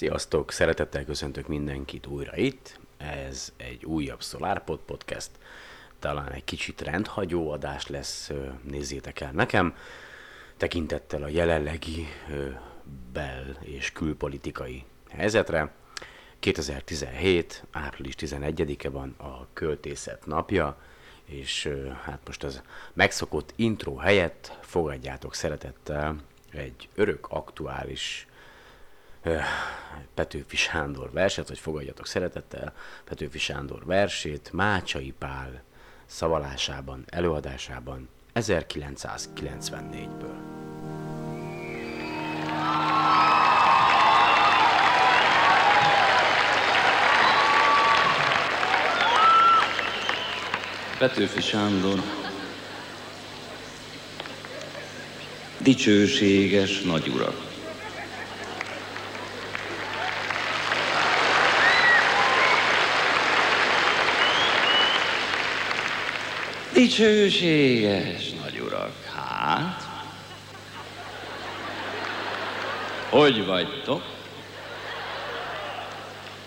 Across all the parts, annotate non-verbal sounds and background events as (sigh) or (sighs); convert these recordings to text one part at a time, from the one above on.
Sziasztok, szeretettel köszöntök mindenkit újra itt. Ez egy újabb SolarPod podcast, talán egy kicsit rendhagyó adás lesz, nézzétek el nekem, tekintettel a jelenlegi bel- és külpolitikai helyzetre. 2017. április 11-e van a költészet napja, és hát most az megszokott intro helyett fogadjátok szeretettel egy örök aktuális Petőfi Sándor verset, hogy fogadjatok szeretettel Petőfi Sándor versét Mácsai Pál szavalásában, előadásában 1994-ből. Petőfi Sándor dicsőséges nagyurak. Dicsőséges nagyurak, hát? Hogy vagytok?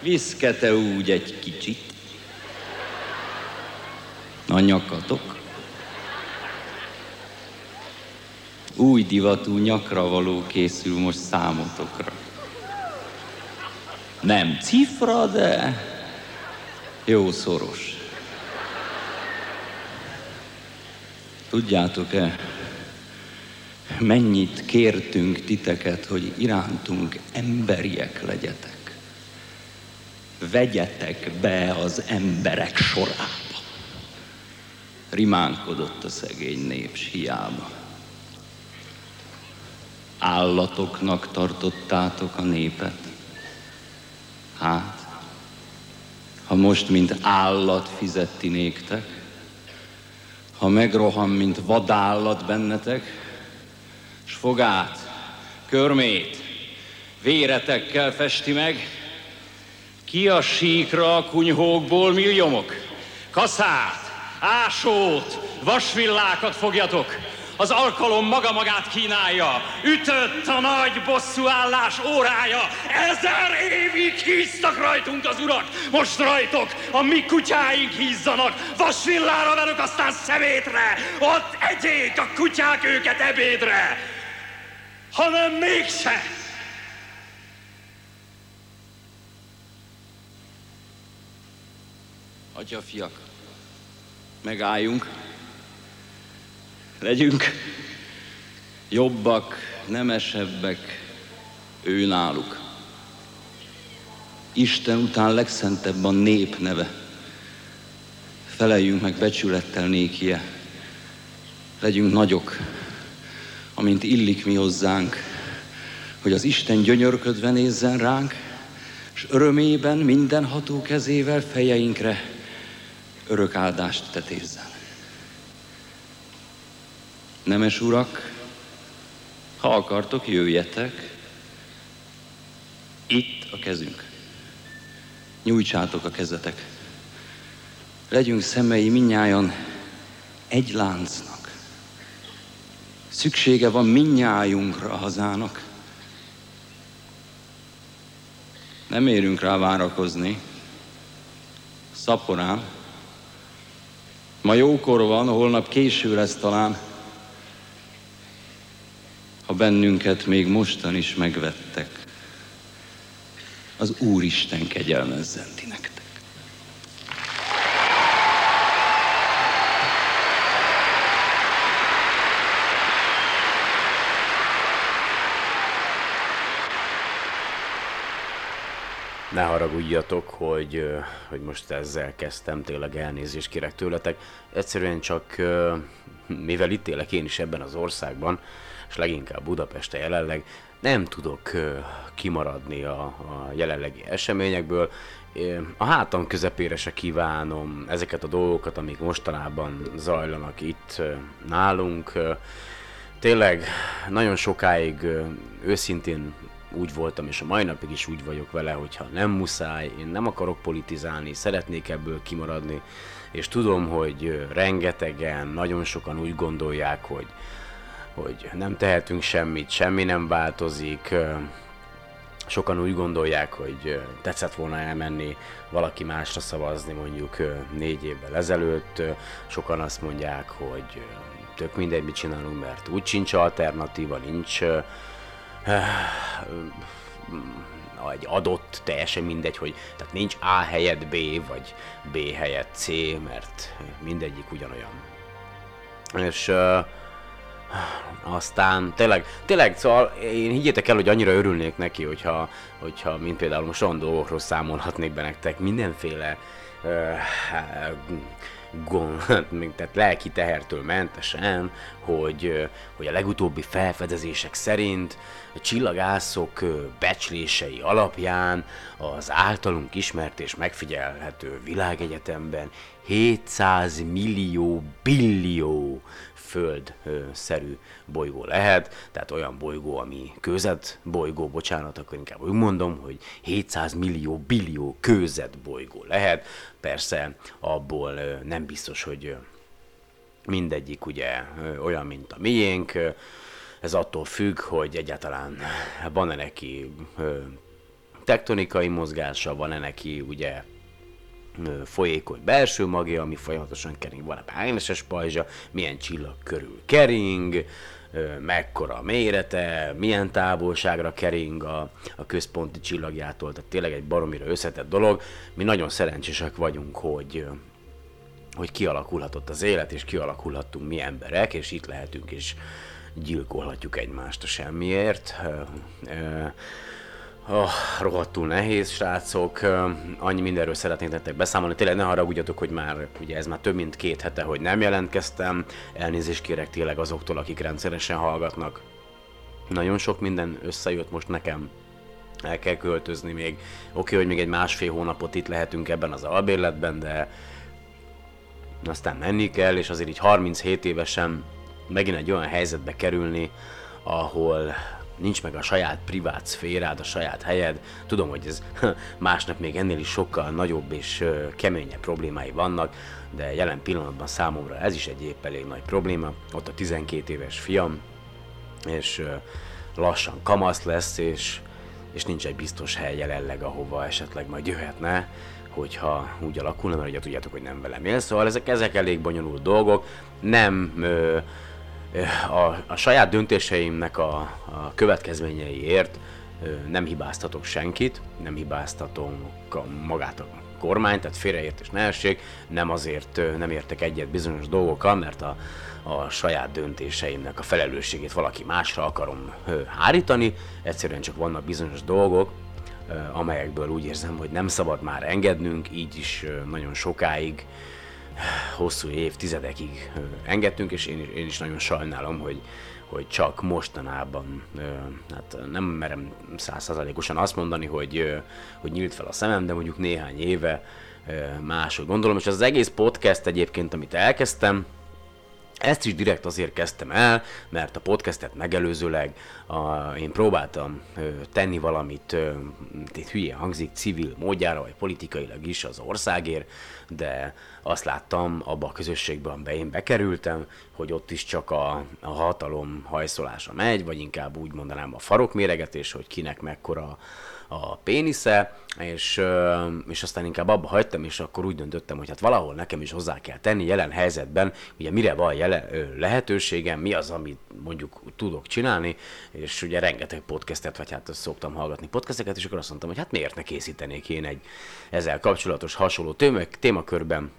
Viszkete úgy egy kicsit? A nyakatok? Új divatú nyakra való készül most számotokra. Nem cifra, de jó szoros. Tudjátok-e, mennyit kértünk titeket, hogy irántunk emberiek legyetek? Vegyetek be az emberek sorába. Rimánkodott a szegény nép hiába. Állatoknak tartottátok a népet. Hát, ha most, mint állat fizetti néktek, ha megrohan, mint vadállat bennetek, s fogát, körmét, véretekkel festi meg, ki a síkra a kunyhókból milliomok, kaszát, ásót, vasvillákat fogjatok, az alkalom maga magát kínálja. Ütött a nagy bosszúállás órája. Ezer évig híztak rajtunk az urak. Most rajtok a mi kutyáink hízzanak. Vasvillára velük, aztán szemétre. Ott egyék a kutyák őket ebédre. Hanem mégse. Atyafiak, megálljunk. Legyünk jobbak, nemesebbek ő náluk. Isten után legszentebb a nép neve. Feleljünk meg becsülettel nékie. Legyünk nagyok, amint illik mi hozzánk, hogy az Isten gyönyörködve nézzen ránk, és örömében minden ható kezével fejeinkre örök áldást tetézzen. Nemes urak, ha akartok, jöjjetek. Itt a kezünk. Nyújtsátok a kezetek. Legyünk szemei minnyájan egy láncnak. Szüksége van minnyájunkra a hazának. Nem érünk rá várakozni. Szaporán. Ma jókor van, holnap késő lesz talán ha bennünket még mostan is megvettek. Az Úristen kegyelmezzen ti nektek. Ne haragudjatok, hogy, hogy most ezzel kezdtem, tényleg elnézést kérek tőletek. Egyszerűen csak, mivel itt élek én is ebben az országban, és leginkább Budapeste jelenleg, nem tudok kimaradni a, a jelenlegi eseményekből. A hátam közepére se kívánom ezeket a dolgokat, amik mostanában zajlanak itt nálunk. Tényleg nagyon sokáig őszintén úgy voltam, és a mai napig is úgy vagyok vele, hogyha nem muszáj, én nem akarok politizálni, szeretnék ebből kimaradni, és tudom, hogy rengetegen, nagyon sokan úgy gondolják, hogy hogy nem tehetünk semmit, semmi nem változik, sokan úgy gondolják, hogy tetszett volna elmenni valaki másra szavazni mondjuk négy évvel ezelőtt, sokan azt mondják, hogy tök mindegy, mit csinálunk, mert úgy sincs alternatíva, nincs egy adott, teljesen mindegy, hogy tehát nincs A helyett B, vagy B helyett C, mert mindegyik ugyanolyan. És uh, aztán tényleg, tényleg, szóval én higgyétek el, hogy annyira örülnék neki, hogyha, hogyha mint például most olyan dolgokról számolhatnék be nektek, mindenféle uh, gond, tehát lelki tehertől mentesen, hogy, hogy a legutóbbi felfedezések szerint a csillagászok becslései alapján az általunk ismert és megfigyelhető világegyetemben 700 millió billió föld-szerű bolygó lehet, tehát olyan bolygó, ami kőzet bolygó, bocsánat, akkor inkább úgy mondom, hogy 700 millió billió kőzet bolygó lehet. Persze abból nem biztos, hogy mindegyik ugye olyan, mint a miénk, ez attól függ, hogy egyáltalán van-e neki tektonikai mozgása, van-e neki ugye folyékony belső magja, ami folyamatosan kering, van-e mágneses pajzsa, milyen csillag körül kering, mekkora a mérete, milyen távolságra kering a, a központi csillagjától, tehát tényleg egy baromira összetett dolog. Mi nagyon szerencsések vagyunk, hogy, hogy kialakulhatott az élet, és kialakulhattunk mi emberek, és itt lehetünk, és gyilkolhatjuk egymást a semmiért. Oh, rohadtul nehéz, srácok. Annyi mindenről szeretnék nektek beszámolni. Tényleg ne haragudjatok, hogy már ugye ez már több mint két hete, hogy nem jelentkeztem. Elnézést kérek tényleg azoktól, akik rendszeresen hallgatnak. Nagyon sok minden összejött most nekem. El kell költözni még. Oké, okay, hogy még egy másfél hónapot itt lehetünk ebben az albérletben, de aztán menni kell, és azért így 37 évesen megint egy olyan helyzetbe kerülni, ahol nincs meg a saját privát szférád, a saját helyed. Tudom, hogy ez (laughs) másnak még ennél is sokkal nagyobb és keményebb problémái vannak, de jelen pillanatban számomra ez is egy épp elég nagy probléma. Ott a 12 éves fiam, és lassan kamasz lesz, és, és nincs egy biztos hely jelenleg, ahova esetleg majd jöhetne, hogyha úgy alakulna, mert ugye tudjátok, hogy nem velem él. Szóval ezek, ezek elég bonyolult dolgok, nem ö, a, a saját döntéseimnek a, a következményeiért nem hibáztatok senkit, nem hibáztatom magát a kormányt, tehát félreértés ne essék, nem azért nem értek egyet bizonyos dolgokkal, mert a, a saját döntéseimnek a felelősségét valaki másra akarom hárítani, egyszerűen csak vannak bizonyos dolgok, amelyekből úgy érzem, hogy nem szabad már engednünk, így is nagyon sokáig hosszú évtizedekig engedtünk, és én én is nagyon sajnálom, hogy, hogy csak mostanában, hát nem merem százszázalékosan azt mondani, hogy, hogy nyílt fel a szemem, de mondjuk néhány éve máshogy gondolom, és az egész podcast egyébként, amit elkezdtem, ezt is direkt azért kezdtem el, mert a podcastet megelőzőleg a, én próbáltam ö, tenni valamit, ö, itt hülye hangzik, civil módjára, vagy politikailag is az országért, de azt láttam abba a közösségben, amiben én bekerültem, hogy ott is csak a, a hatalom hajszolása megy, vagy inkább úgy mondanám a farokméregetés, hogy kinek mekkora a pénisze, és, és aztán inkább abba hagytam, és akkor úgy döntöttem, hogy hát valahol nekem is hozzá kell tenni jelen helyzetben, ugye mire van jele, lehetőségem, mi az, amit mondjuk tudok csinálni, és ugye rengeteg podcastet, vagy hát szoktam hallgatni podcasteket, és akkor azt mondtam, hogy hát miért ne készítenék én egy ezzel kapcsolatos hasonló témakörben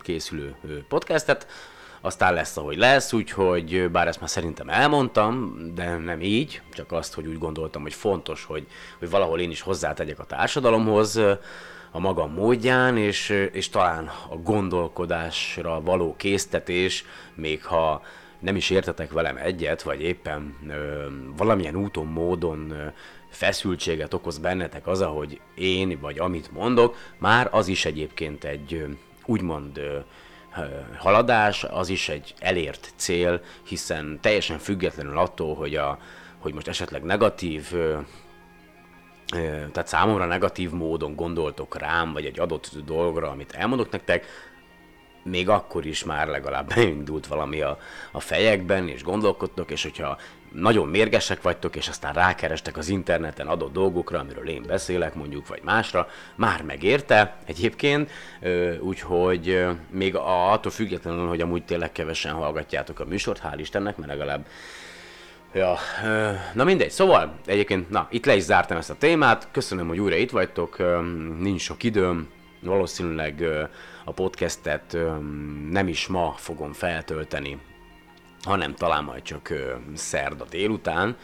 készülő podcastet, aztán lesz, ahogy lesz, úgyhogy bár ezt már szerintem elmondtam, de nem így, csak azt, hogy úgy gondoltam, hogy fontos, hogy, hogy valahol én is hozzátegyek a társadalomhoz a magam módján, és, és talán a gondolkodásra való késztetés, még ha nem is értetek velem egyet, vagy éppen ö, valamilyen úton, módon ö, feszültséget okoz bennetek az, ahogy én, vagy amit mondok, már az is egyébként egy úgymond haladás, az is egy elért cél, hiszen teljesen függetlenül attól, hogy, a, hogy most esetleg negatív tehát számomra negatív módon gondoltok rám, vagy egy adott dolgra, amit elmondok nektek, még akkor is már legalább (laughs) beindult valami a, a fejekben, és gondolkodtok, és hogyha nagyon mérgesek vagytok, és aztán rákerestek az interneten adott dolgokra, amiről én beszélek, mondjuk, vagy másra, már megérte egyébként, úgyhogy még attól függetlenül, hogy amúgy tényleg kevesen hallgatjátok a műsort, hál' Istennek, mert legalább Ja, na mindegy, szóval egyébként, na, itt le is zártam ezt a témát, köszönöm, hogy újra itt vagytok, nincs sok időm, valószínűleg a podcastet nem is ma fogom feltölteni, hanem talán majd csak szerda délután,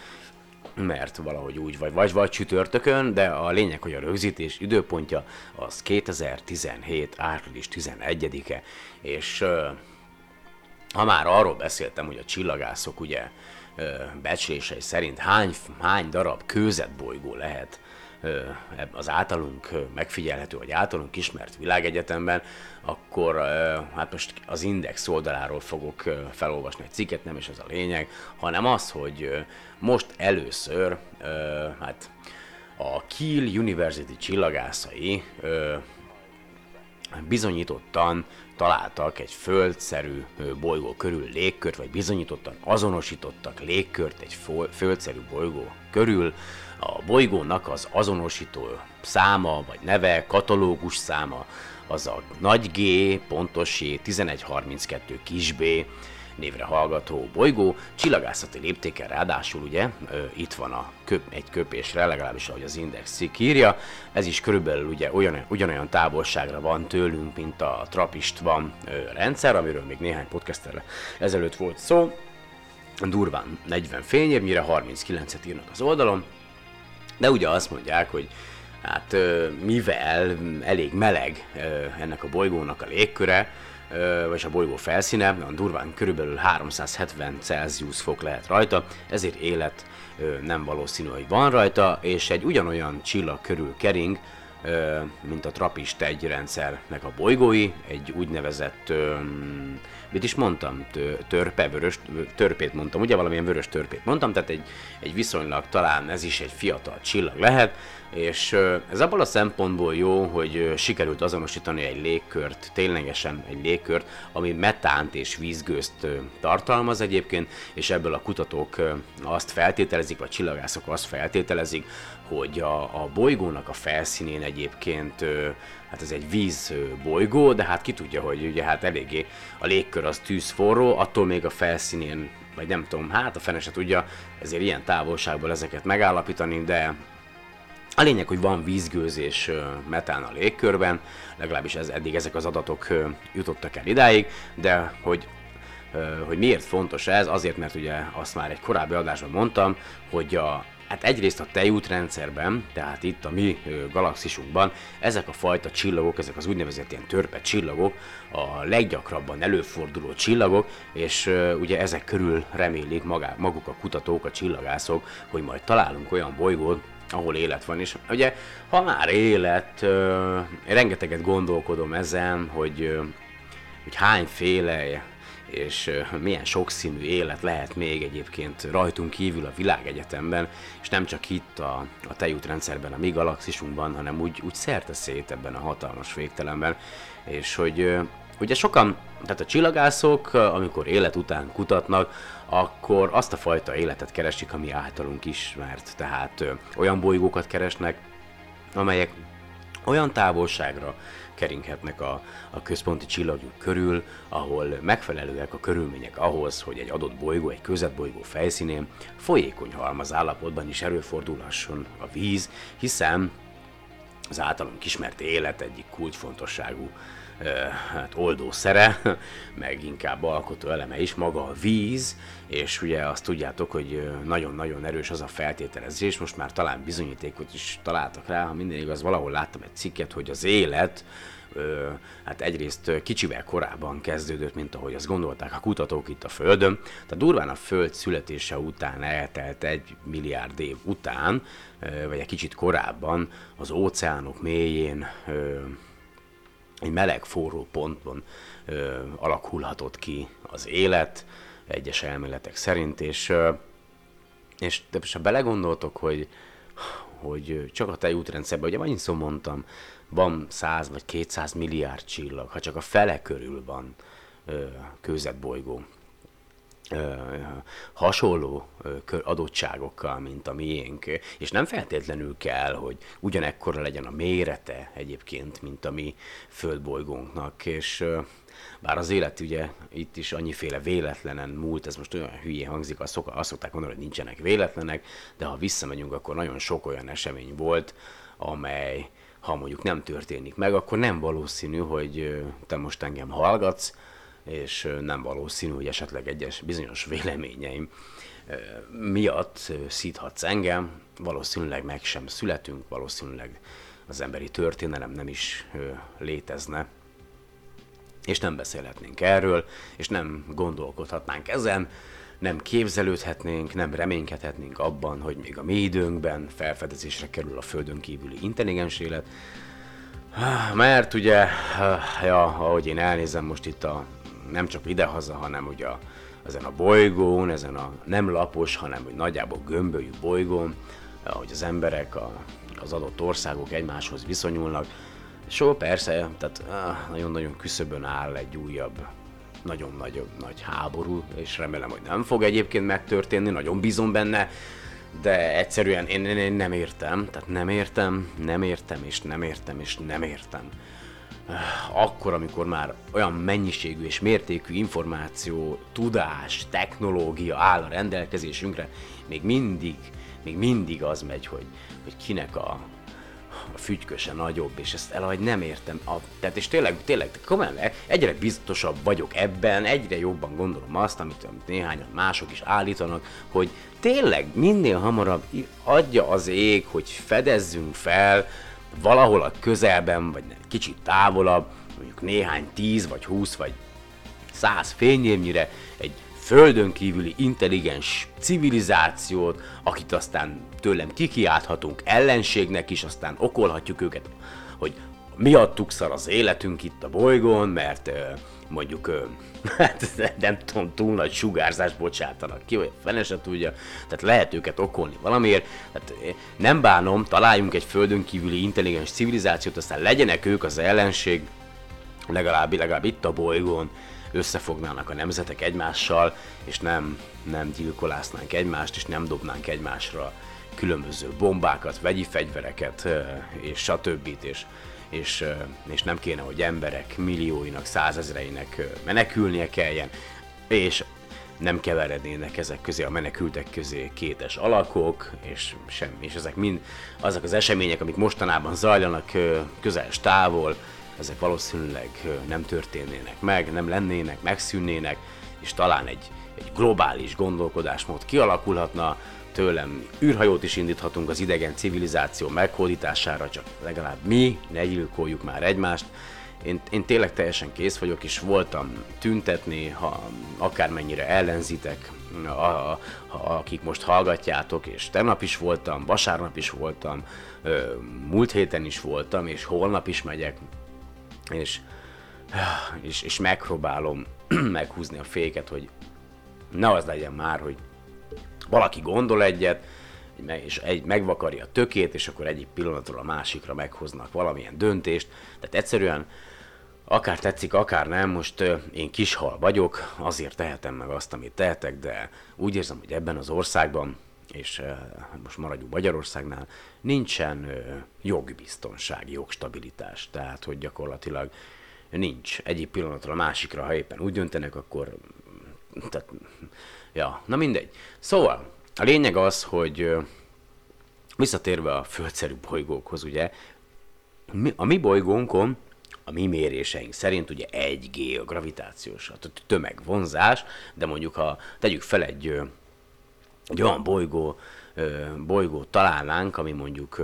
mert valahogy úgy vagy, vagy, vagy csütörtökön, de a lényeg, hogy a rögzítés időpontja az 2017. április 11-e, és ha már arról beszéltem, hogy a csillagászok ugye becslései szerint hány, hány darab kőzetbolygó lehet az általunk megfigyelhető, vagy általunk ismert világegyetemben, akkor hát most az Index oldaláról fogok felolvasni egy cikket, nem is ez a lényeg, hanem az, hogy most először hát a Kiel University csillagászai bizonyítottan találtak egy földszerű bolygó körül légkört, vagy bizonyítottan azonosítottak légkört egy földszerű bolygó körül, a bolygónak az azonosító száma, vagy neve, katalógus száma, az a nagy G, pontos 1132 kis B, névre hallgató bolygó, csillagászati léptéken ráadásul ugye itt van a köp, egy köpésre, legalábbis ahogy az Index cikk írja, ez is körülbelül ugye olyan, ugyanolyan távolságra van tőlünk, mint a Trapist van rendszer, amiről még néhány podcasttel ezelőtt volt szó, durván 40 fényévnyire, 39-et írnak az oldalon, de ugye azt mondják, hogy hát mivel elég meleg ennek a bolygónak a légköre, vagy a bolygó felszíne, a durván körülbelül 370 Celsius fok lehet rajta, ezért élet nem valószínű, hogy van rajta, és egy ugyanolyan csillag körül kering, mint a Trappist egy rendszernek a bolygói, egy úgynevezett, mit is mondtam, törpe, vörös, törpét mondtam, ugye valamilyen vörös törpét mondtam, tehát egy, egy viszonylag talán ez is egy fiatal csillag lehet, és ez abból a szempontból jó, hogy sikerült azonosítani egy légkört, ténylegesen egy légkört, ami metánt és vízgőzt tartalmaz egyébként, és ebből a kutatók azt feltételezik, vagy csillagászok azt feltételezik, hogy a, a bolygónak a felszínén egyébként, hát ez egy víz bolygó, de hát ki tudja, hogy ugye hát eléggé a légkör az tűzforró, attól még a felszínén, vagy nem tudom, hát a fene se tudja ezért ilyen távolságból ezeket megállapítani, de a lényeg, hogy van vízgőzés metán a légkörben, legalábbis ez, eddig ezek az adatok jutottak el idáig, de hogy hogy miért fontos ez, azért, mert ugye azt már egy korábbi adásban mondtam, hogy a, Hát egyrészt a tejútrendszerben, tehát itt a mi galaxisunkban, ezek a fajta csillagok, ezek az úgynevezett ilyen törpe csillagok, a leggyakrabban előforduló csillagok, és ugye ezek körül remélik maguk a kutatók, a csillagászok, hogy majd találunk olyan bolygót, ahol élet van, és ugye ha már élet, rengeteget gondolkodom ezen, hogy, hogy hányféle és milyen sokszínű élet lehet még egyébként rajtunk kívül a világegyetemben, és nem csak itt a, a tejútrendszerben, a mi galaxisunkban, hanem úgy, úgy szerte szét ebben a hatalmas végtelenben, és hogy ugye sokan, tehát a csillagászok, amikor élet után kutatnak, akkor azt a fajta életet keresik, ami általunk ismert, tehát olyan bolygókat keresnek, amelyek olyan távolságra keringhetnek a, a központi csillagjuk körül, ahol megfelelőek a körülmények ahhoz, hogy egy adott bolygó, egy közetbolygó felszínén folyékony halmaz állapotban is előfordulhasson a víz, hiszen az általunk ismert élet egyik kulcsfontosságú hát oldószere, meg inkább alkotó eleme is maga a víz, és ugye azt tudjátok, hogy nagyon-nagyon erős az a feltételezés, most már talán bizonyítékot is találtak rá, ha minden igaz, valahol láttam egy cikket, hogy az élet hát egyrészt kicsivel korábban kezdődött, mint ahogy azt gondolták a kutatók itt a Földön. Tehát durván a Föld születése után eltelt egy milliárd év után, vagy egy kicsit korábban az óceánok mélyén egy meleg, forró ponton ö, alakulhatott ki az élet, egyes elméletek szerint, és, ö, és de ha belegondoltok, hogy, hogy csak a tejútrendszerben, ugye annyiszor mondtam, van 100 vagy 200 milliárd csillag, ha csak a fele körül van kőzetbolygó hasonló adottságokkal, mint a miénk, és nem feltétlenül kell, hogy ugyanekkora legyen a mérete egyébként, mint a mi földbolygónknak, és bár az élet ugye itt is annyiféle véletlenen múlt, ez most olyan hülye hangzik, azt, szok, azt szokták mondani, hogy nincsenek véletlenek, de ha visszamegyünk, akkor nagyon sok olyan esemény volt, amely, ha mondjuk nem történik meg, akkor nem valószínű, hogy te most engem hallgatsz, és nem valószínű, hogy esetleg egyes bizonyos véleményeim miatt szíthatsz engem, valószínűleg meg sem születünk, valószínűleg az emberi történelem nem is létezne, és nem beszélhetnénk erről, és nem gondolkodhatnánk ezen, nem képzelődhetnénk, nem reménykedhetnénk abban, hogy még a mi időnkben felfedezésre kerül a Földön kívüli intelligens élet, mert ugye, ja, ahogy én elnézem most itt a nem csak idehaza, hanem ugye a, ezen a bolygón, ezen a nem lapos, hanem hogy nagyjából gömbölyű bolygón, ahogy az emberek, a, az adott országok egymáshoz viszonyulnak. So, persze, tehát nagyon-nagyon küszöbön áll egy újabb, nagyon nagyobb nagy háború, és remélem, hogy nem fog egyébként megtörténni, nagyon bízom benne, de egyszerűen én, én, én nem értem, tehát nem értem, nem értem, és nem értem, és nem értem akkor, amikor már olyan mennyiségű és mértékű információ, tudás, technológia áll a rendelkezésünkre, még mindig, még mindig az megy, hogy, hogy kinek a, a fügyköse nagyobb, és ezt elhagy nem értem. A, tehát és tényleg, tényleg, komolyan, egyre biztosabb vagyok ebben, egyre jobban gondolom azt, amit, amit néhányan mások is állítanak, hogy tényleg minél hamarabb adja az ég, hogy fedezzünk fel valahol a közelben, vagy kicsit távolabb, mondjuk néhány tíz, vagy húsz, vagy száz fényévnyire egy földön kívüli intelligens civilizációt, akit aztán tőlem kikiálthatunk ellenségnek is, aztán okolhatjuk őket, hogy miattuk szar az életünk itt a bolygón, mert mondjuk (laughs) hát nem tudom, túl nagy sugárzást bocsátanak ki, vagy fene se tudja, tehát lehet őket okolni valamiért, tehát nem bánom, találjunk egy földön kívüli intelligens civilizációt, aztán legyenek ők az ellenség, legalább, legalább itt a bolygón, összefognának a nemzetek egymással, és nem, nem gyilkolásznánk egymást, és nem dobnánk egymásra különböző bombákat, vegyi fegyvereket, és stb. És és, és nem kéne, hogy emberek millióinak, százezreinek menekülnie kelljen, és nem keverednének ezek közé, a menekültek közé kétes alakok, és semmi, és ezek mind azok az események, amik mostanában zajlanak közel távol, ezek valószínűleg nem történnének meg, nem lennének, megszűnnének, és talán egy, egy globális gondolkodásmód kialakulhatna, tőlem űrhajót is indíthatunk az idegen civilizáció meghódítására, csak legalább mi ne gyilkoljuk már egymást. Én, én tényleg teljesen kész vagyok, és voltam tüntetni, ha akármennyire ellenzitek, a, a, a, akik most hallgatjátok, és tegnap is voltam, vasárnap is voltam, múlt héten is voltam, és holnap is megyek, és, és, és megpróbálom (clears throat) meghúzni a féket, hogy ne az legyen már, hogy valaki gondol egyet, és egy, megvakarja a tökét, és akkor egyik pillanatról a másikra meghoznak valamilyen döntést. Tehát egyszerűen akár tetszik, akár nem, most én kishal vagyok, azért tehetem meg azt, amit tehetek, de úgy érzem, hogy ebben az országban, és most maradjunk Magyarországnál, nincsen jogbiztonság, jogstabilitás. Tehát, hogy gyakorlatilag nincs egyik pillanatra a másikra, ha éppen úgy döntenek, akkor tehát Ja, na mindegy. Szóval, a lényeg az, hogy visszatérve a földszerű bolygókhoz, ugye, a mi bolygónkon, a mi méréseink szerint ugye 1G a gravitációs, a tömegvonzás, de mondjuk ha tegyük fel egy, egy olyan bolygó, bolygót találnánk, ami mondjuk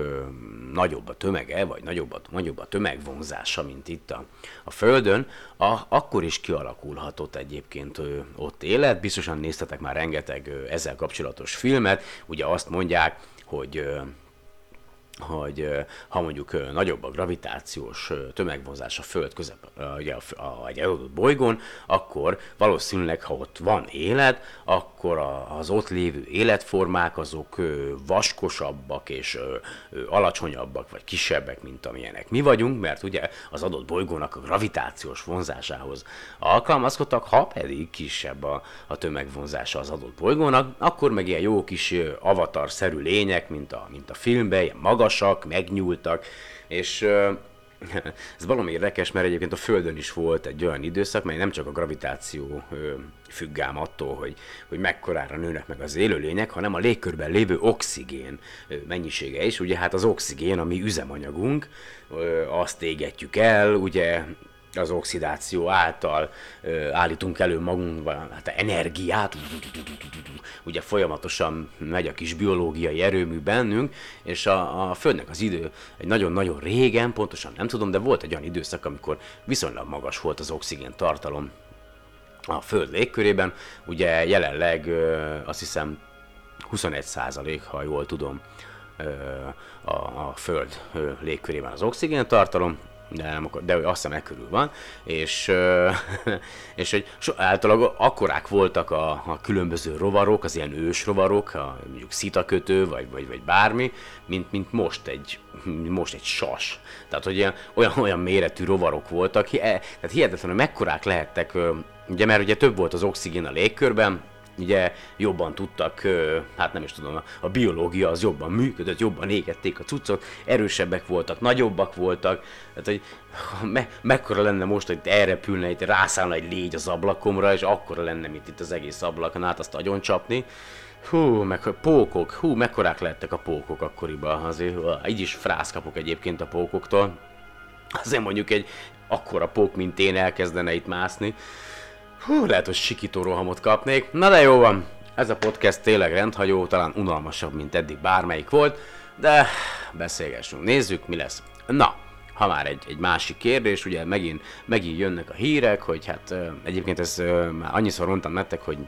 nagyobb a tömege, vagy nagyobb a, nagyobb a tömegvonzása, mint itt a, a Földön, a, akkor is kialakulhatott egyébként ott élet. Biztosan néztetek már rengeteg ezzel kapcsolatos filmet, ugye azt mondják, hogy hogy ha mondjuk nagyobb a gravitációs tömegvonzás a Föld közep, a, egy adott bolygón, akkor valószínűleg, ha ott van élet, akkor az ott lévő életformák azok vaskosabbak és alacsonyabbak, vagy kisebbek, mint amilyenek mi vagyunk, mert ugye az adott bolygónak a gravitációs vonzásához alkalmazkodtak, ha pedig kisebb a, a tömegvonzása az adott bolygónak, akkor meg ilyen jó kis avatar-szerű lények, mint a, mint a filmben, ilyen magas magasak, megnyúltak, és (laughs) ez valami érdekes, mert egyébként a Földön is volt egy olyan időszak, mely nem csak a gravitáció függ ám attól, hogy, hogy mekkorára nőnek meg az élőlények, hanem a légkörben lévő oxigén mennyisége is. Ugye hát az oxigén, ami üzemanyagunk, azt égetjük el, ugye az oxidáció által ö, állítunk elő magunkban hát energiát, ugye folyamatosan megy a kis biológiai erőmű bennünk, és a, a Földnek az idő egy nagyon-nagyon régen, pontosan nem tudom, de volt egy olyan időszak, amikor viszonylag magas volt az oxigén tartalom a Föld légkörében, ugye jelenleg ö, azt hiszem 21 százalék, ha jól tudom, a, a Föld légkörében az oxigén tartalom, de, nem akar, de azt hiszem e körül van, és, (laughs) és hogy so, általában akkorák voltak a, a különböző rovarok, az ilyen ős rovarok, a, mondjuk szitakötő, vagy, vagy, vagy bármi, mint, mint most egy, most egy sas. Tehát, hogy ilyen, olyan, olyan méretű rovarok voltak, hi, e, tehát hihetetlen, hogy mekkorák lehettek, ugye, mert ugye több volt az oxigén a légkörben, ugye jobban tudtak, hát nem is tudom, a biológia az jobban működött, jobban égették a cuccot, erősebbek voltak, nagyobbak voltak, tehát hogy me, mekkora lenne most, hogy elrepülne, itt rászállna egy légy az ablakomra, és akkora lenne, mint itt az egész ablakon át azt agyon csapni. Hú, meg pókok, hú, mekkorák lettek a pókok akkoriban, azért így is frász kapok egyébként a pókoktól. Azért mondjuk egy akkora pók, mint én elkezdene itt mászni. Hú, lehet, hogy sikító rohamot kapnék. Na de jó van, ez a podcast tényleg rendhagyó, talán unalmasabb, mint eddig bármelyik volt, de beszélgessünk, nézzük, mi lesz. Na, ha már egy, egy másik kérdés, ugye megint, megint jönnek a hírek, hogy hát egyébként ez már annyiszor mondtam nektek, hogy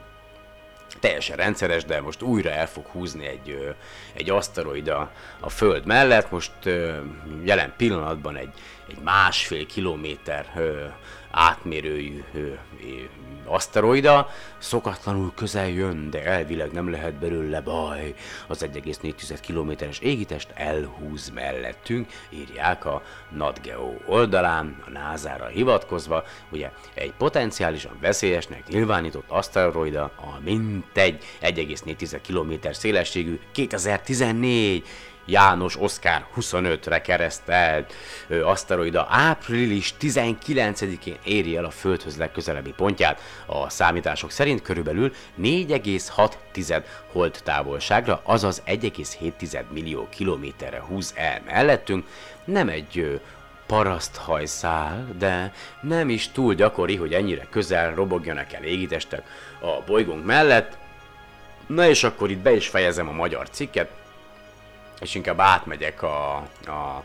teljesen rendszeres, de most újra el fog húzni egy, egy aszteroid a, a Föld mellett. Most jelen pillanatban egy, egy másfél kilométer átmérőjű aszteroida, szokatlanul közel jön, de elvileg nem lehet belőle baj. Az 1,4 kilométeres égitest elhúz mellettünk, írják a NatGeo oldalán, a NASA-ra hivatkozva, ugye egy potenciálisan veszélyesnek nyilvánított aszteroida a mintegy 1,4 km szélességű 2014 János Oszkár 25-re keresztelt aszteroida április 19-én éri el a Földhöz legközelebbi pontját. A számítások szerint körülbelül 4,6 hold távolságra, azaz 1,7 millió kilométerre húz el mellettünk. Nem egy paraszthajszál, de nem is túl gyakori, hogy ennyire közel robogjanak el égitestek a bolygónk mellett. Na és akkor itt be is fejezem a magyar cikket, és inkább átmegyek a, a,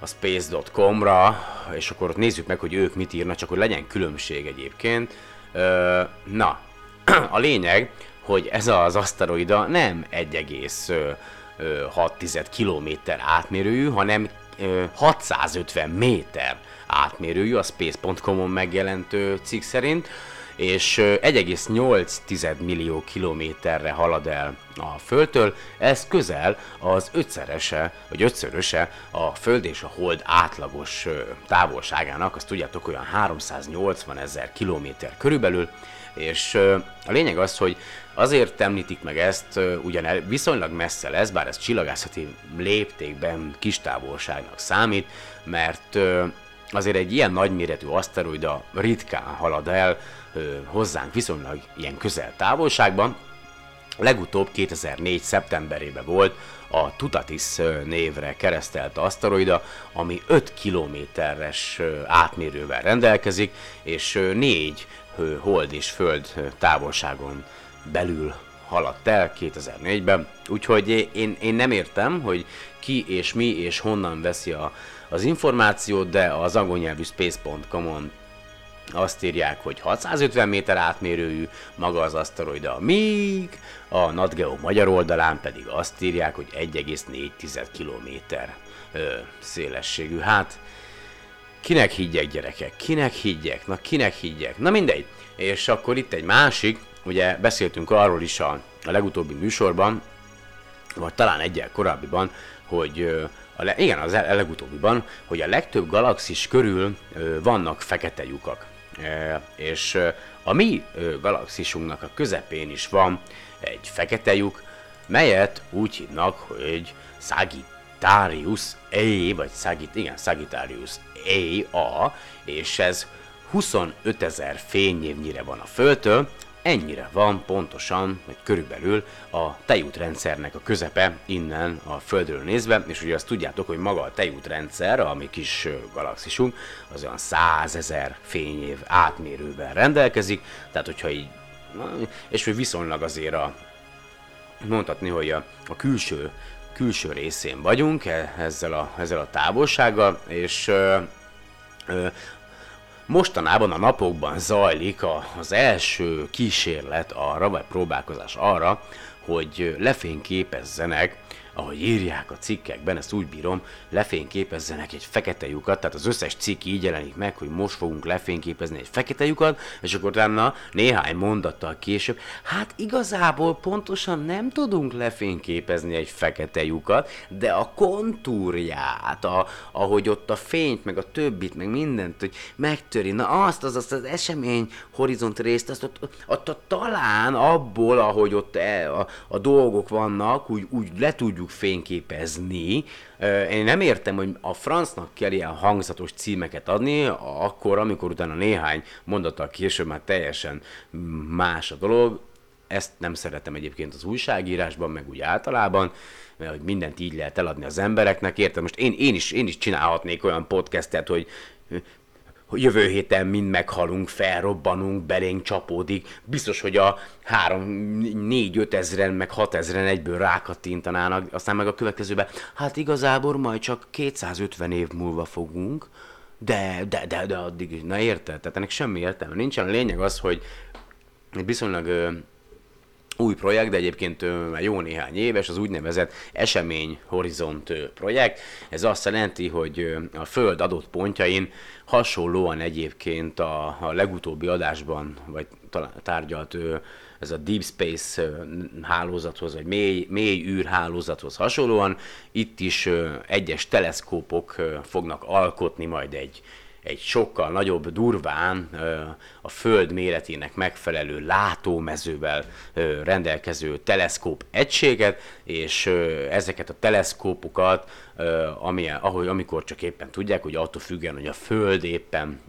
a space.com-ra, és akkor ott nézzük meg, hogy ők mit írnak, csak hogy legyen különbség egyébként. Ö, na, (clears throat) a lényeg, hogy ez az aszteroida nem 1,6 km átmérőjű, hanem 650 méter átmérőjű a space.com-on megjelentő cikk szerint és 1,8 millió kilométerre halad el a Földtől, ez közel az ötszerese, vagy ötszöröse a Föld és a Hold átlagos távolságának, azt tudjátok olyan 380 ezer kilométer körülbelül, és a lényeg az, hogy azért említik meg ezt, ugyan viszonylag messze lesz, bár ez csillagászati léptékben kis távolságnak számít, mert azért egy ilyen nagyméretű aszteroida ritkán halad el hozzánk viszonylag ilyen közel távolságban. Legutóbb 2004. szeptemberében volt a Tutatis névre keresztelt aszteroida, ami 5 kilométeres átmérővel rendelkezik, és 4 hold és föld távolságon belül haladt el 2004-ben. Úgyhogy én, én nem értem, hogy ki és mi és honnan veszi a, az információt, de az angol nyelvű space.com-on azt írják, hogy 650 méter átmérőjű maga az aszteroida, míg a NatGeo magyar oldalán pedig azt írják, hogy 1,4 kilométer szélességű. Hát, kinek higgyek gyerekek, kinek higgyek, na kinek higgyek, na mindegy. És akkor itt egy másik, ugye beszéltünk arról is a, a legutóbbi műsorban, vagy talán egyel korábbiban, hogy a le, igen, az legutóbbiban, hogy a legtöbb galaxis körül ö, vannak fekete lyukak. És a mi galaxisunknak a közepén is van egy fekete lyuk, melyet úgy hívnak, hogy Sagittarius A, vagy Sagit, igen, Sagittarius A, és ez 25 ezer fényévnyire van a Földtől, ennyire van pontosan, vagy körülbelül a tejútrendszernek a közepe innen a Földről nézve, és ugye azt tudjátok, hogy maga a tejútrendszer, a mi kis galaxisunk, az olyan 100 ezer fényév átmérővel rendelkezik, tehát hogyha így, és hogy viszonylag azért a, mondhatni, hogy a, a külső, külső részén vagyunk e, ezzel a, ezzel a távolsággal, és Mostanában a napokban zajlik a, az első kísérlet arra, vagy próbálkozás arra, hogy lefényképezzenek ahogy írják a cikkekben, ezt úgy bírom, lefényképezzenek egy fekete lyukat, tehát az összes cikk így jelenik meg, hogy most fogunk lefényképezni egy fekete lyukat, és akkor utána néhány mondattal később, hát igazából pontosan nem tudunk lefényképezni egy fekete lyukat, de a kontúrját, a, ahogy ott a fényt, meg a többit, meg mindent, hogy megtöri, na azt, az, azt az esemény horizont részt, azt ott, ott, ott, ott talán abból, ahogy ott e, a, a dolgok vannak, úgy, úgy le tudjuk tudjuk fényképezni. Én nem értem, hogy a francnak kell ilyen hangzatos címeket adni, akkor, amikor utána néhány mondattal később már teljesen más a dolog. Ezt nem szeretem egyébként az újságírásban, meg úgy általában, mert hogy mindent így lehet eladni az embereknek. Értem, most én, én, is, én is csinálhatnék olyan podcastet, hogy jövő héten mind meghalunk, felrobbanunk, belénk csapódik. Biztos, hogy a 3, 4, 5 ezeren, meg 6 ezeren egyből rákattintanának, aztán meg a következőben, hát igazából majd csak 250 év múlva fogunk, de, de, de, de addig, na érted? Tehát ennek semmi értelme nincsen. A lényeg az, hogy viszonylag új projekt, de egyébként már jó néhány éves, az úgynevezett esemény horizont projekt. Ez azt jelenti, hogy a Föld adott pontjain hasonlóan egyébként a, a legutóbbi adásban, vagy tárgyalt ez a Deep Space hálózathoz, vagy mély, mély űrhálózathoz hasonlóan, itt is egyes teleszkópok fognak alkotni majd egy, egy sokkal nagyobb, durván a Föld méretének megfelelő látómezővel rendelkező teleszkóp egységet, és ezeket a teleszkópokat, ami, ahogy, amikor csak éppen tudják, hogy attól függően, hogy a Föld éppen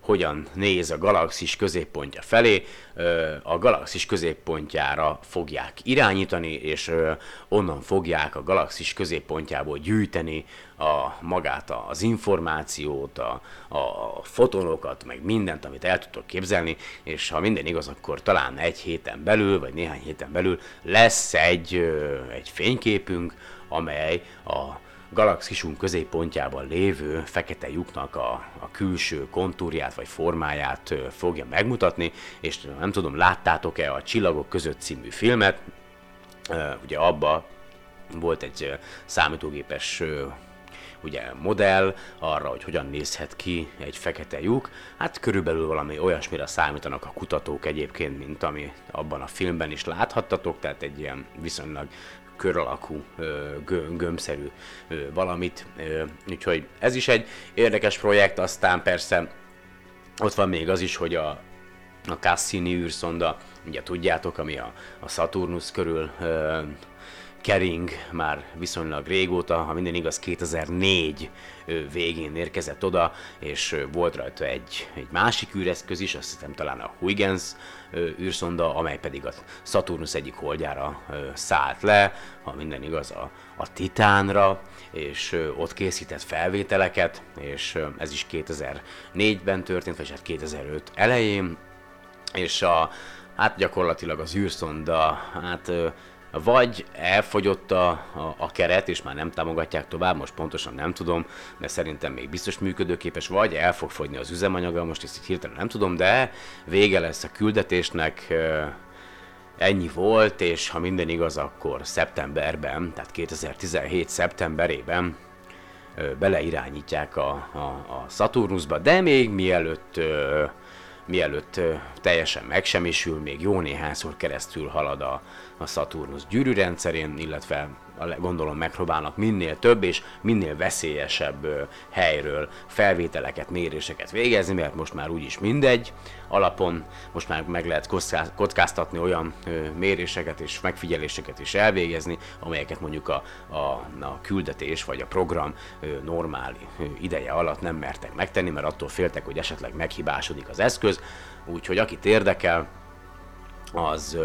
hogyan néz a galaxis középpontja felé, a galaxis középpontjára fogják irányítani, és onnan fogják a galaxis középpontjából gyűjteni a magát az információt, a, a fotonokat, meg mindent, amit el tudtok képzelni, és ha minden igaz, akkor talán egy héten belül, vagy néhány héten belül lesz egy, egy fényképünk, amely a galaxisunk középpontjában lévő fekete lyuknak a, a külső kontúrját vagy formáját fogja megmutatni, és nem tudom, láttátok-e a Csillagok között című filmet, ugye abba volt egy számítógépes ugye modell arra, hogy hogyan nézhet ki egy fekete lyuk. Hát körülbelül valami olyasmire számítanak a kutatók egyébként, mint ami abban a filmben is láthattatok, tehát egy ilyen viszonylag kör alakú, gömbszerű valamit. Úgyhogy ez is egy érdekes projekt, aztán persze ott van még az is, hogy a, a Cassini űrszonda, ugye tudjátok, ami a, a Saturnus körül kering már viszonylag régóta, ha minden igaz 2004 végén érkezett oda, és volt rajta egy, egy másik űreszköz is, azt hiszem talán a Huygens űrszonda, amely pedig a Saturnus egyik holdjára szállt le, ha minden igaz a, a Titánra, és ott készített felvételeket, és ez is 2004-ben történt, vagy hát 2005 elején, és a, hát gyakorlatilag az űrszonda, hát vagy elfogyott a, a, a keret, és már nem támogatják tovább, most pontosan nem tudom, de szerintem még biztos működőképes, vagy el fog fogyni az üzemanyaga, most ezt hirtelen nem tudom, de vége lesz a küldetésnek, ennyi volt, és ha minden igaz, akkor szeptemberben, tehát 2017 szeptemberében beleirányítják a, a, a Saturnusba, de még mielőtt mielőtt teljesen megsemmisül, még jó néhányszor keresztül halad a, a Saturnus gyűrűrendszerén, illetve gondolom megpróbálnak minél több és minél veszélyesebb helyről felvételeket, méréseket végezni, mert most már úgyis mindegy alapon, most már meg lehet kockáztatni olyan méréseket és megfigyeléseket is elvégezni, amelyeket mondjuk a, a, a küldetés vagy a program normál ideje alatt nem mertek megtenni, mert attól féltek, hogy esetleg meghibásodik az eszköz, úgyhogy akit érdekel, az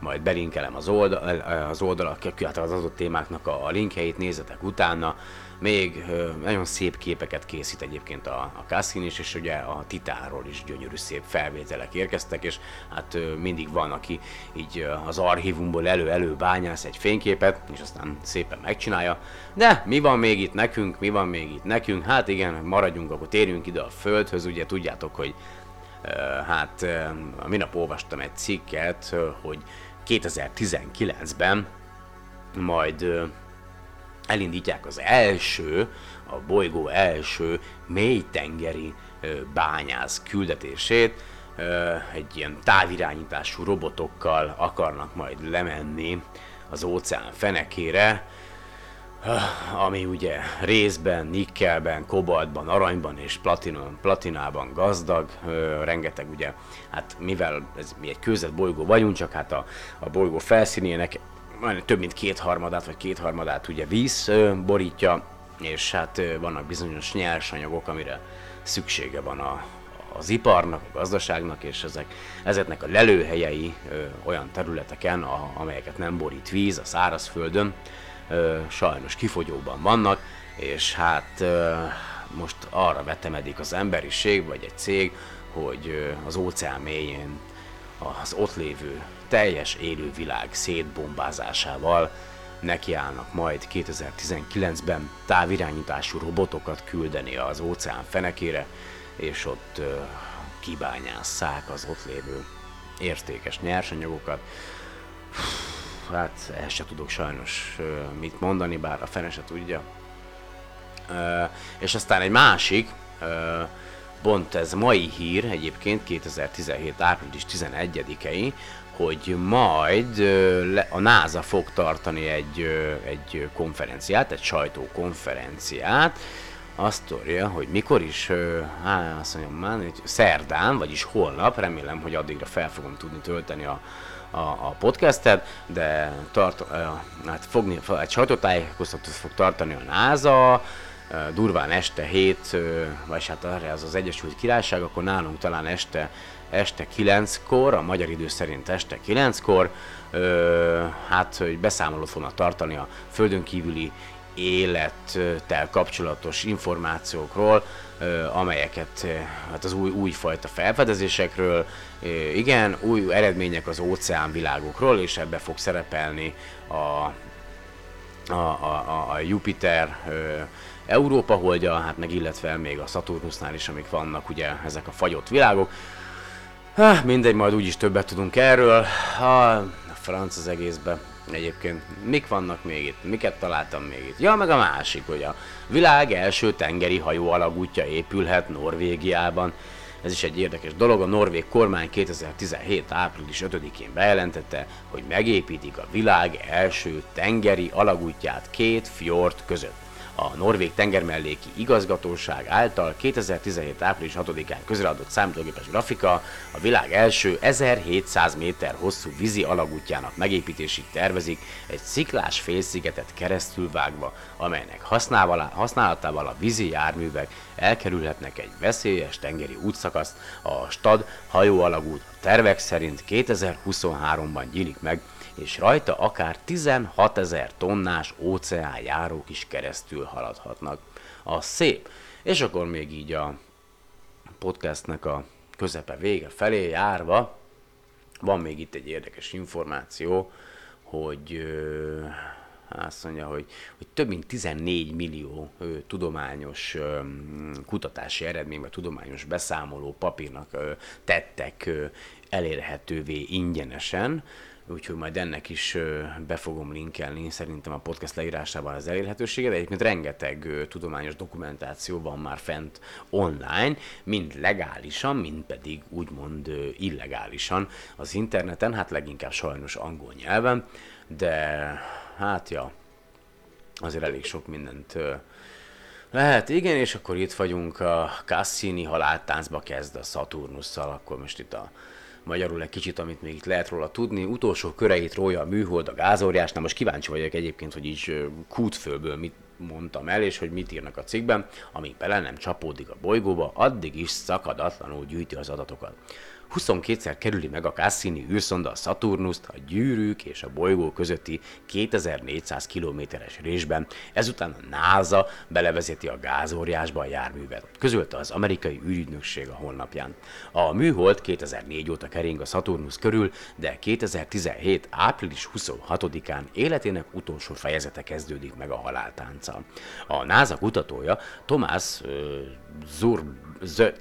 majd belinkelem az, oldal, az oldalak, hát az adott témáknak a, linkjeit, nézzetek utána. Még nagyon szép képeket készít egyébként a, a Cassin is, és ugye a Titánról is gyönyörű szép felvételek érkeztek, és hát mindig van, aki így az archívumból elő-elő bányász egy fényképet, és aztán szépen megcsinálja. De mi van még itt nekünk, mi van még itt nekünk? Hát igen, maradjunk, akkor térjünk ide a Földhöz, ugye tudjátok, hogy hát a minap olvastam egy cikket, hogy 2019-ben majd elindítják az első, a bolygó első mélytengeri bányász küldetését, egy ilyen távirányítású robotokkal akarnak majd lemenni az óceán fenekére, ami ugye részben, nikkelben, kobaltban, aranyban és platinon, platinában gazdag, rengeteg ugye, hát mivel ez, mi egy kőzet bolygó vagyunk, csak hát a, a bolygó felszínének több mint kétharmadát vagy kétharmadát ugye víz borítja, és hát vannak bizonyos nyersanyagok, amire szüksége van a, az iparnak, a gazdaságnak, és ezek, ezeknek a lelőhelyei ö, olyan területeken, a, amelyeket nem borít víz, a szárazföldön, ö, sajnos kifogyóban vannak, és hát most arra vetemedik az emberiség, vagy egy cég, hogy az óceán mélyén az ott lévő teljes élő világ szétbombázásával nekiállnak majd 2019-ben távirányítású robotokat küldeni az óceán fenekére, és ott kibányásszák az ott lévő értékes nyersanyagokat hát ehhez se tudok sajnos mit mondani, bár a fene se tudja. És aztán egy másik, pont ez mai hír egyébként 2017. április 11-i, hogy majd a NASA fog tartani egy, egy konferenciát, egy sajtókonferenciát, azt tudja, hogy mikor is, hát azt mondjam már, szerdán, vagyis holnap, remélem, hogy addigra fel fogom tudni tölteni a, a, a podcastet, de tart, hát fogni, egy sajtótájékoztatót fog tartani a NASA, durván este 7, vagy hát arra az az Egyesült Királyság, akkor nálunk talán este, este 9-kor, a magyar idő szerint este 9-kor, hát hogy beszámolót fognak tartani a földön kívüli élettel kapcsolatos információkról, amelyeket hát az új, újfajta felfedezésekről, igen, új eredmények az óceánvilágokról, és ebbe fog szerepelni a, a, a, a Jupiter Európa holdja, hát meg illetve még a Saturnusnál is, amik vannak ugye ezek a fagyott világok. Há, mindegy, majd úgyis többet tudunk erről. A franc az egészbe. Egyébként mik vannak még itt? Miket találtam még itt? Ja, meg a másik, hogy a világ első tengeri hajó alagútja épülhet Norvégiában. Ez is egy érdekes dolog. A norvég kormány 2017. április 5-én bejelentette, hogy megépítik a világ első tengeri alagútját két fjord között a Norvég tengermelléki igazgatóság által 2017. április 6-án közreadott számítógépes grafika a világ első 1700 méter hosszú vízi alagútjának megépítését tervezik egy sziklás félszigetet keresztül vágva, amelynek használatával a vízi járművek elkerülhetnek egy veszélyes tengeri útszakaszt, a Stad hajóalagút tervek szerint 2023-ban nyílik meg és rajta akár 16 ezer tonnás óceánjárók is keresztül haladhatnak. A szép. És akkor még így a podcastnek a közepe vége felé járva, van még itt egy érdekes információ, hogy azt mondja, hogy, hogy több mint 14 millió ö, tudományos ö, kutatási eredmény, vagy tudományos beszámoló papírnak ö, tettek ö, elérhetővé ingyenesen, úgyhogy majd ennek is be fogom linkelni szerintem a podcast leírásában az elérhetőséget. Egyébként rengeteg tudományos dokumentáció van már fent online, mind legálisan, mind pedig úgymond illegálisan az interneten, hát leginkább sajnos angol nyelven, de hát ja, azért elég sok mindent lehet, igen, és akkor itt vagyunk, a Cassini haláltáncba kezd a Saturnusszal, akkor most itt a magyarul egy kicsit, amit még itt lehet róla tudni. Utolsó köreit rója a műhold, a gázóriás. Na most kíváncsi vagyok egyébként, hogy így kútfőből mit mondtam el, és hogy mit írnak a cikkben, amíg bele nem csapódik a bolygóba, addig is szakadatlanul gyűjti az adatokat. 22-szer kerüli meg a Cassini űrszonda a Saturnust a gyűrűk és a bolygó közötti 2400 kilométeres résben, ezután a NASA belevezeti a gázóriásba a járművet, közölte az amerikai űrügynökség a honlapján. A műhold 2004 óta kering a Saturnus körül, de 2017. április 26-án életének utolsó fejezete kezdődik meg a haláltánccal. A NASA kutatója Tomás Zurb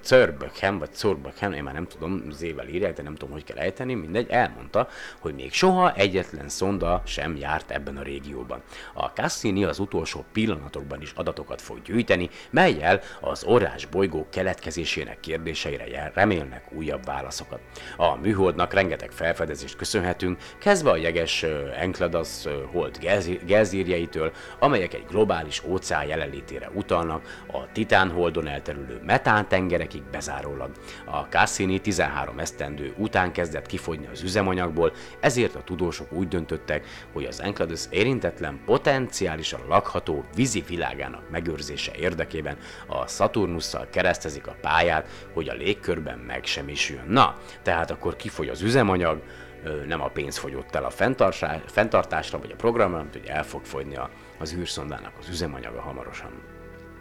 Zörbökhem, vagy Zorbökhem, én már nem tudom, zével írják, de nem tudom, hogy kell ejteni, mindegy, elmondta, hogy még soha egyetlen szonda sem járt ebben a régióban. A Cassini az utolsó pillanatokban is adatokat fog gyűjteni, melyel az orrás bolygó keletkezésének kérdéseire remélnek újabb válaszokat. A műholdnak rengeteg felfedezést köszönhetünk, kezdve a jeges Enceladus hold gelzírjeitől, amelyek egy globális óceán jelenlétére utalnak, a Titán holdon elterülő metán tengerekig bezárólag. A Cassini 13 esztendő után kezdett kifogyni az üzemanyagból, ezért a tudósok úgy döntöttek, hogy az Enceladus érintetlen, potenciálisan lakható vízi világának megőrzése érdekében a Saturnusszal keresztezik a pályát, hogy a légkörben megsemmisüljön. Na, tehát akkor kifogy az üzemanyag, nem a pénz fogyott el a fenntartásra vagy a programra, hanem hogy el fog fogyni az űrszondának az üzemanyaga hamarosan.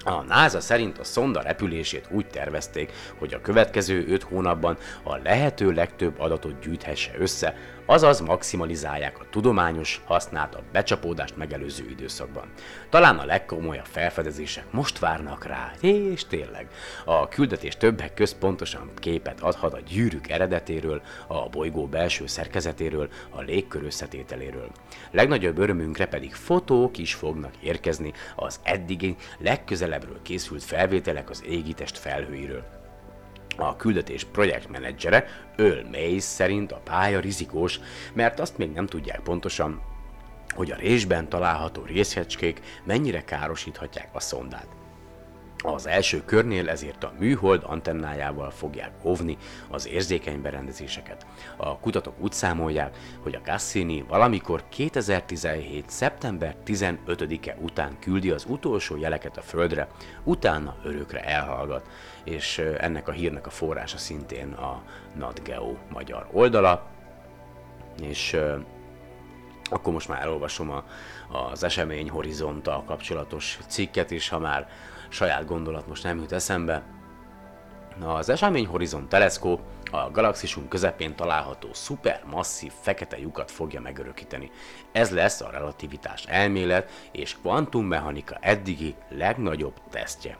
A NASA szerint a szonda repülését úgy tervezték, hogy a következő 5 hónapban a lehető legtöbb adatot gyűjthesse össze, azaz maximalizálják a tudományos hasznát a becsapódást megelőző időszakban. Talán a legkomolyabb felfedezések most várnak rá, és tényleg. A küldetés többek közt pontosan képet adhat a gyűrűk eredetéről, a bolygó belső szerkezetéről, a légkör összetételéről. Legnagyobb örömünkre pedig fotók is fognak érkezni az eddigi legközelebbről készült felvételek az égitest felhőiről. A küldetés projektmenedzsere Earl Mays szerint a pálya rizikós, mert azt még nem tudják pontosan, hogy a résben található részecskék mennyire károsíthatják a szondát. Az első körnél ezért a műhold antennájával fogják óvni az érzékeny berendezéseket. A kutatók úgy számolják, hogy a Cassini valamikor 2017. szeptember 15-e után küldi az utolsó jeleket a Földre, utána örökre elhallgat, és ennek a hírnek a forrása szintén a NatGeo magyar oldala, és akkor most már elolvasom a, az esemény horizonttal kapcsolatos cikket is, ha már saját gondolat most nem jut eszembe. Az Esemény Horizon teleszkóp a galaxisunk közepén található szupermasszív fekete lyukat fogja megörökíteni. Ez lesz a relativitás elmélet és kvantummechanika eddigi legnagyobb tesztje.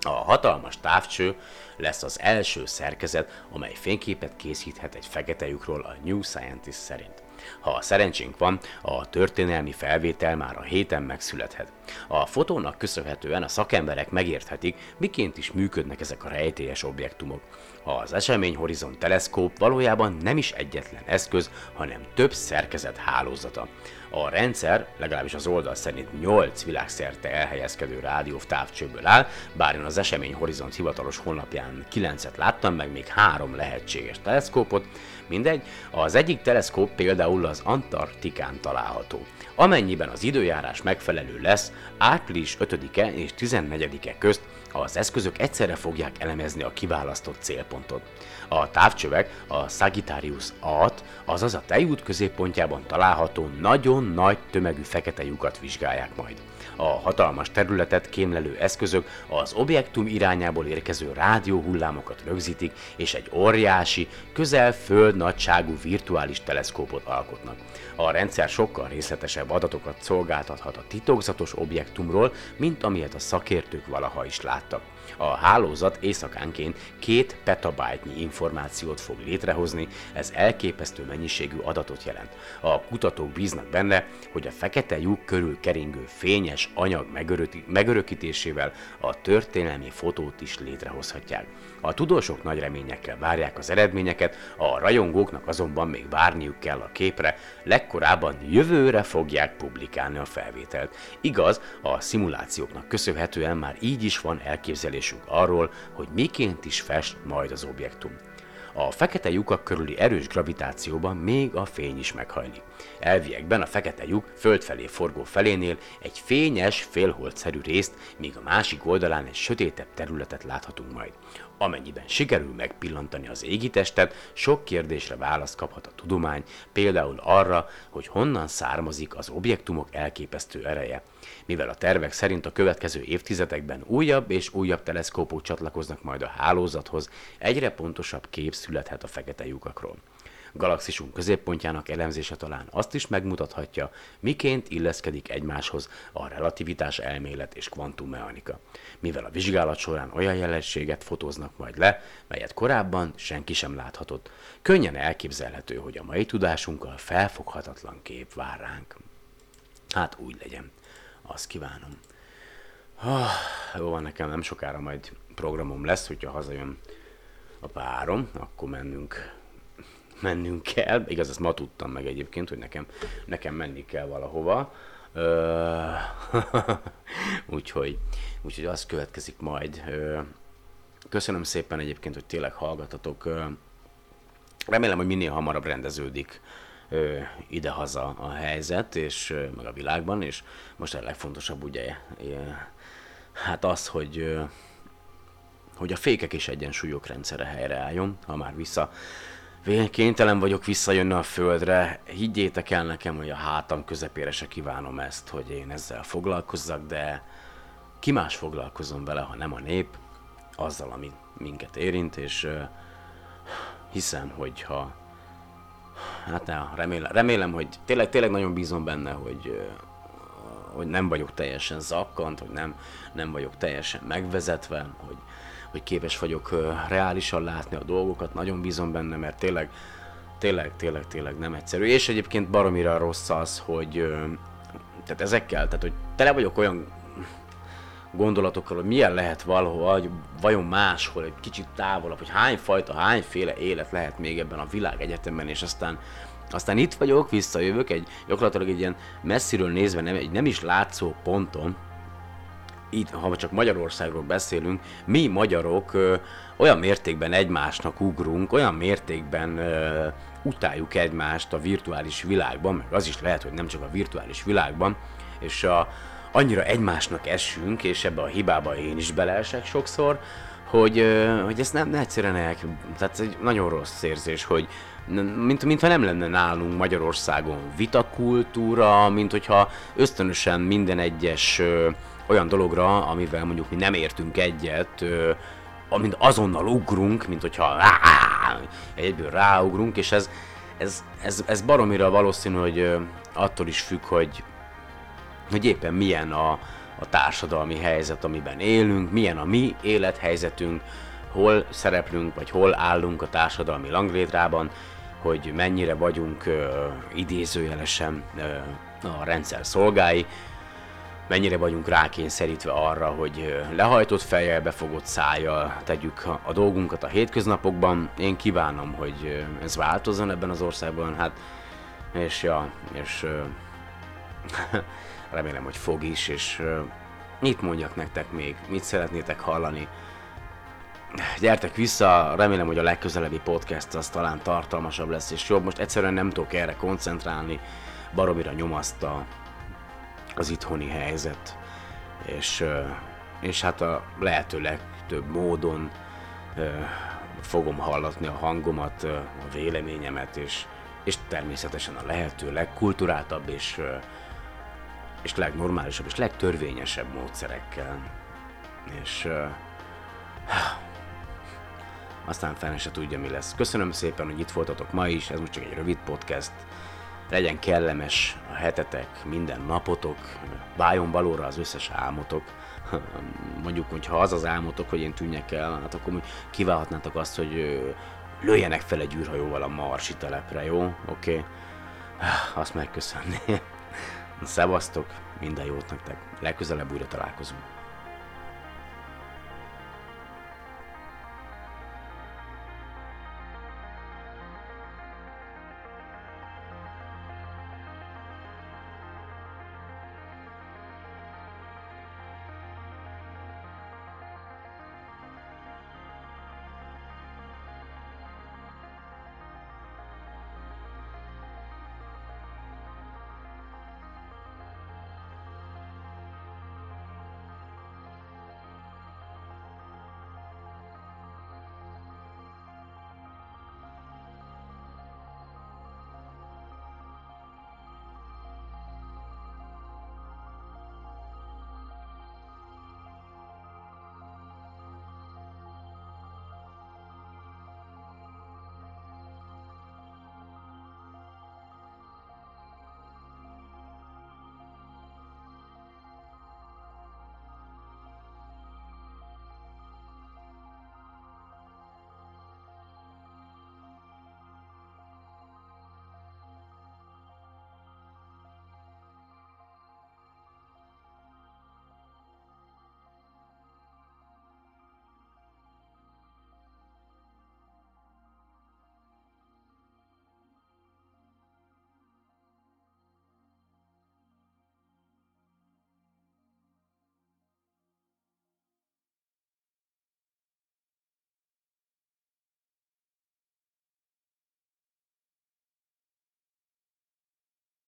A hatalmas távcső lesz az első szerkezet, amely fényképet készíthet egy fekete lyukról a New Scientist szerint. Ha a szerencsénk van, a történelmi felvétel már a héten megszülethet. A fotónak köszönhetően a szakemberek megérthetik, miként is működnek ezek a rejtélyes objektumok. Az Esemény Horizon teleszkóp valójában nem is egyetlen eszköz, hanem több szerkezet hálózata. A rendszer, legalábbis az oldal szerint 8 világszerte elhelyezkedő rádió távcsőből áll, bár én az Esemény Horizont hivatalos honlapján 9-et láttam, meg még három lehetséges teleszkópot, mindegy, az egyik teleszkóp például az Antarktikán található. Amennyiben az időjárás megfelelő lesz, április 5-e és 14-e közt az eszközök egyszerre fogják elemezni a kiválasztott célpontot. A távcsövek a Sagittarius A-t, azaz a tejút középpontjában található nagyon nagy tömegű fekete lyukat vizsgálják majd. A hatalmas területet kémlelő eszközök az objektum irányából érkező rádióhullámokat rögzítik, és egy óriási, közel föld nagyságú virtuális teleszkópot alkotnak. A rendszer sokkal részletesebb adatokat szolgáltathat a titokzatos objektumról, mint amilyet a szakértők valaha is láttak. A hálózat éjszakánként két petabájtnyi információt fog létrehozni, ez elképesztő mennyiségű adatot jelent. A kutatók bíznak benne, hogy a fekete lyuk körül keringő fényes anyag megörökítésével a történelmi fotót is létrehozhatják. A tudósok nagy reményekkel várják az eredményeket, a rajongóknak azonban még várniuk kell a képre, legkorábban jövőre fogják publikálni a felvételt. Igaz, a szimulációknak köszönhetően már így is van elképzelésünk arról, hogy miként is fest majd az objektum. A fekete lyukak körüli erős gravitációban még a fény is meghajlik. Elviekben a fekete lyuk föld felé forgó felénél egy fényes, félholdszerű részt, míg a másik oldalán egy sötétebb területet láthatunk majd. Amennyiben sikerül megpillantani az égitestet, sok kérdésre választ kaphat a tudomány, például arra, hogy honnan származik az objektumok elképesztő ereje. Mivel a tervek szerint a következő évtizedekben újabb és újabb teleszkópok csatlakoznak majd a hálózathoz, egyre pontosabb kép születhet a fekete lyukakról. Galaxisunk középpontjának elemzése talán azt is megmutathatja, miként illeszkedik egymáshoz a relativitás elmélet és kvantummechanika. Mivel a vizsgálat során olyan jelenséget fotóznak majd le, melyet korábban senki sem láthatott, könnyen elképzelhető, hogy a mai tudásunkkal felfoghatatlan kép vár ránk. Hát úgy legyen. Azt kívánom. Oh, jó van, nekem nem sokára majd programom lesz, hogyha hazajön a párom, akkor mennünk mennünk kell. Igaz, ezt ma tudtam meg egyébként, hogy nekem, nekem menni kell valahova. (laughs) úgyhogy, úgyhogy az következik majd. köszönöm szépen egyébként, hogy tényleg hallgatatok. remélem, hogy minél hamarabb rendeződik idehaza a helyzet, és meg a világban, és most a legfontosabb ugye hát az, hogy hogy a fékek és egyensúlyok rendszere helyreálljon, ha már vissza kénytelen vagyok visszajönni a földre. Higgyétek el nekem, hogy a hátam közepére se kívánom ezt, hogy én ezzel foglalkozzak, de ki más foglalkozom vele, ha nem a nép, azzal, ami minket érint, és hiszem, hogy ha hát ne, remélem, remélem, hogy tényleg, tényleg nagyon bízom benne, hogy, hogy nem vagyok teljesen zakkant, hogy nem, nem vagyok teljesen megvezetve, hogy hogy képes vagyok reálisan látni a dolgokat, nagyon bízom benne, mert tényleg, tényleg, tényleg, tényleg nem egyszerű. És egyébként baromira rossz az, hogy tehát ezekkel, tehát hogy tele vagyok olyan gondolatokkal, hogy milyen lehet valahol, vagy vajon máshol, egy kicsit távolabb, hogy hány fajta, hányféle élet lehet még ebben a világ egyetemben, és aztán aztán itt vagyok, visszajövök, egy gyakorlatilag egy ilyen messziről nézve nem, egy nem is látszó ponton, itt, ha csak Magyarországról beszélünk, mi magyarok ö, olyan mértékben egymásnak ugrunk, olyan mértékben ö, utáljuk egymást a virtuális világban, meg az is lehet, hogy nem csak a virtuális világban, és a, annyira egymásnak esünk, és ebbe a hibába én is beleesek sokszor, hogy, ö, hogy ezt nem, egyszerűen el, tehát egy nagyon rossz érzés, hogy mint, mintha nem lenne nálunk Magyarországon vitakultúra, mint hogyha ösztönösen minden egyes olyan dologra, amivel mondjuk mi nem értünk egyet, amint azonnal ugrunk, mint hogyha rá, egyből ráugrunk, és ez, ez, ez, ez baromira valószínű, hogy attól is függ, hogy, hogy éppen milyen a, a társadalmi helyzet, amiben élünk, milyen a mi élethelyzetünk, hol szereplünk, vagy hol állunk a társadalmi langlétrában, hogy mennyire vagyunk uh, idézőjelesen uh, a rendszer szolgái, mennyire vagyunk rákényszerítve arra, hogy lehajtott fejjel, befogott szájjal tegyük a dolgunkat a hétköznapokban. Én kívánom, hogy ez változzon ebben az országban, hát és ja, és (laughs) remélem, hogy fog is, és mit mondjak nektek még, mit szeretnétek hallani. Gyertek vissza, remélem, hogy a legközelebbi podcast az talán tartalmasabb lesz és jobb. Most egyszerűen nem tudok erre koncentrálni, baromira nyomaszt a az itthoni helyzet, és, és hát a lehető legtöbb módon fogom hallatni a hangomat, a véleményemet, és, és természetesen a lehető legkulturáltabb és, és legnormálisabb és legtörvényesebb módszerekkel. És (sighs) aztán fene se tudja, mi lesz. Köszönöm szépen, hogy itt voltatok ma is, ez most csak egy rövid podcast. Legyen kellemes a hetetek, minden napotok, váljon valóra az összes álmotok. (laughs) Mondjuk, hogy ha az az álmotok, hogy én tűnjek el, hát akkor kiválhatnátok azt, hogy lőjenek fel egy űrhajóval a Marsi telepre, jó? Oké? Okay? Azt megköszönni. Szevasztok, minden jót nektek. Legközelebb újra találkozunk.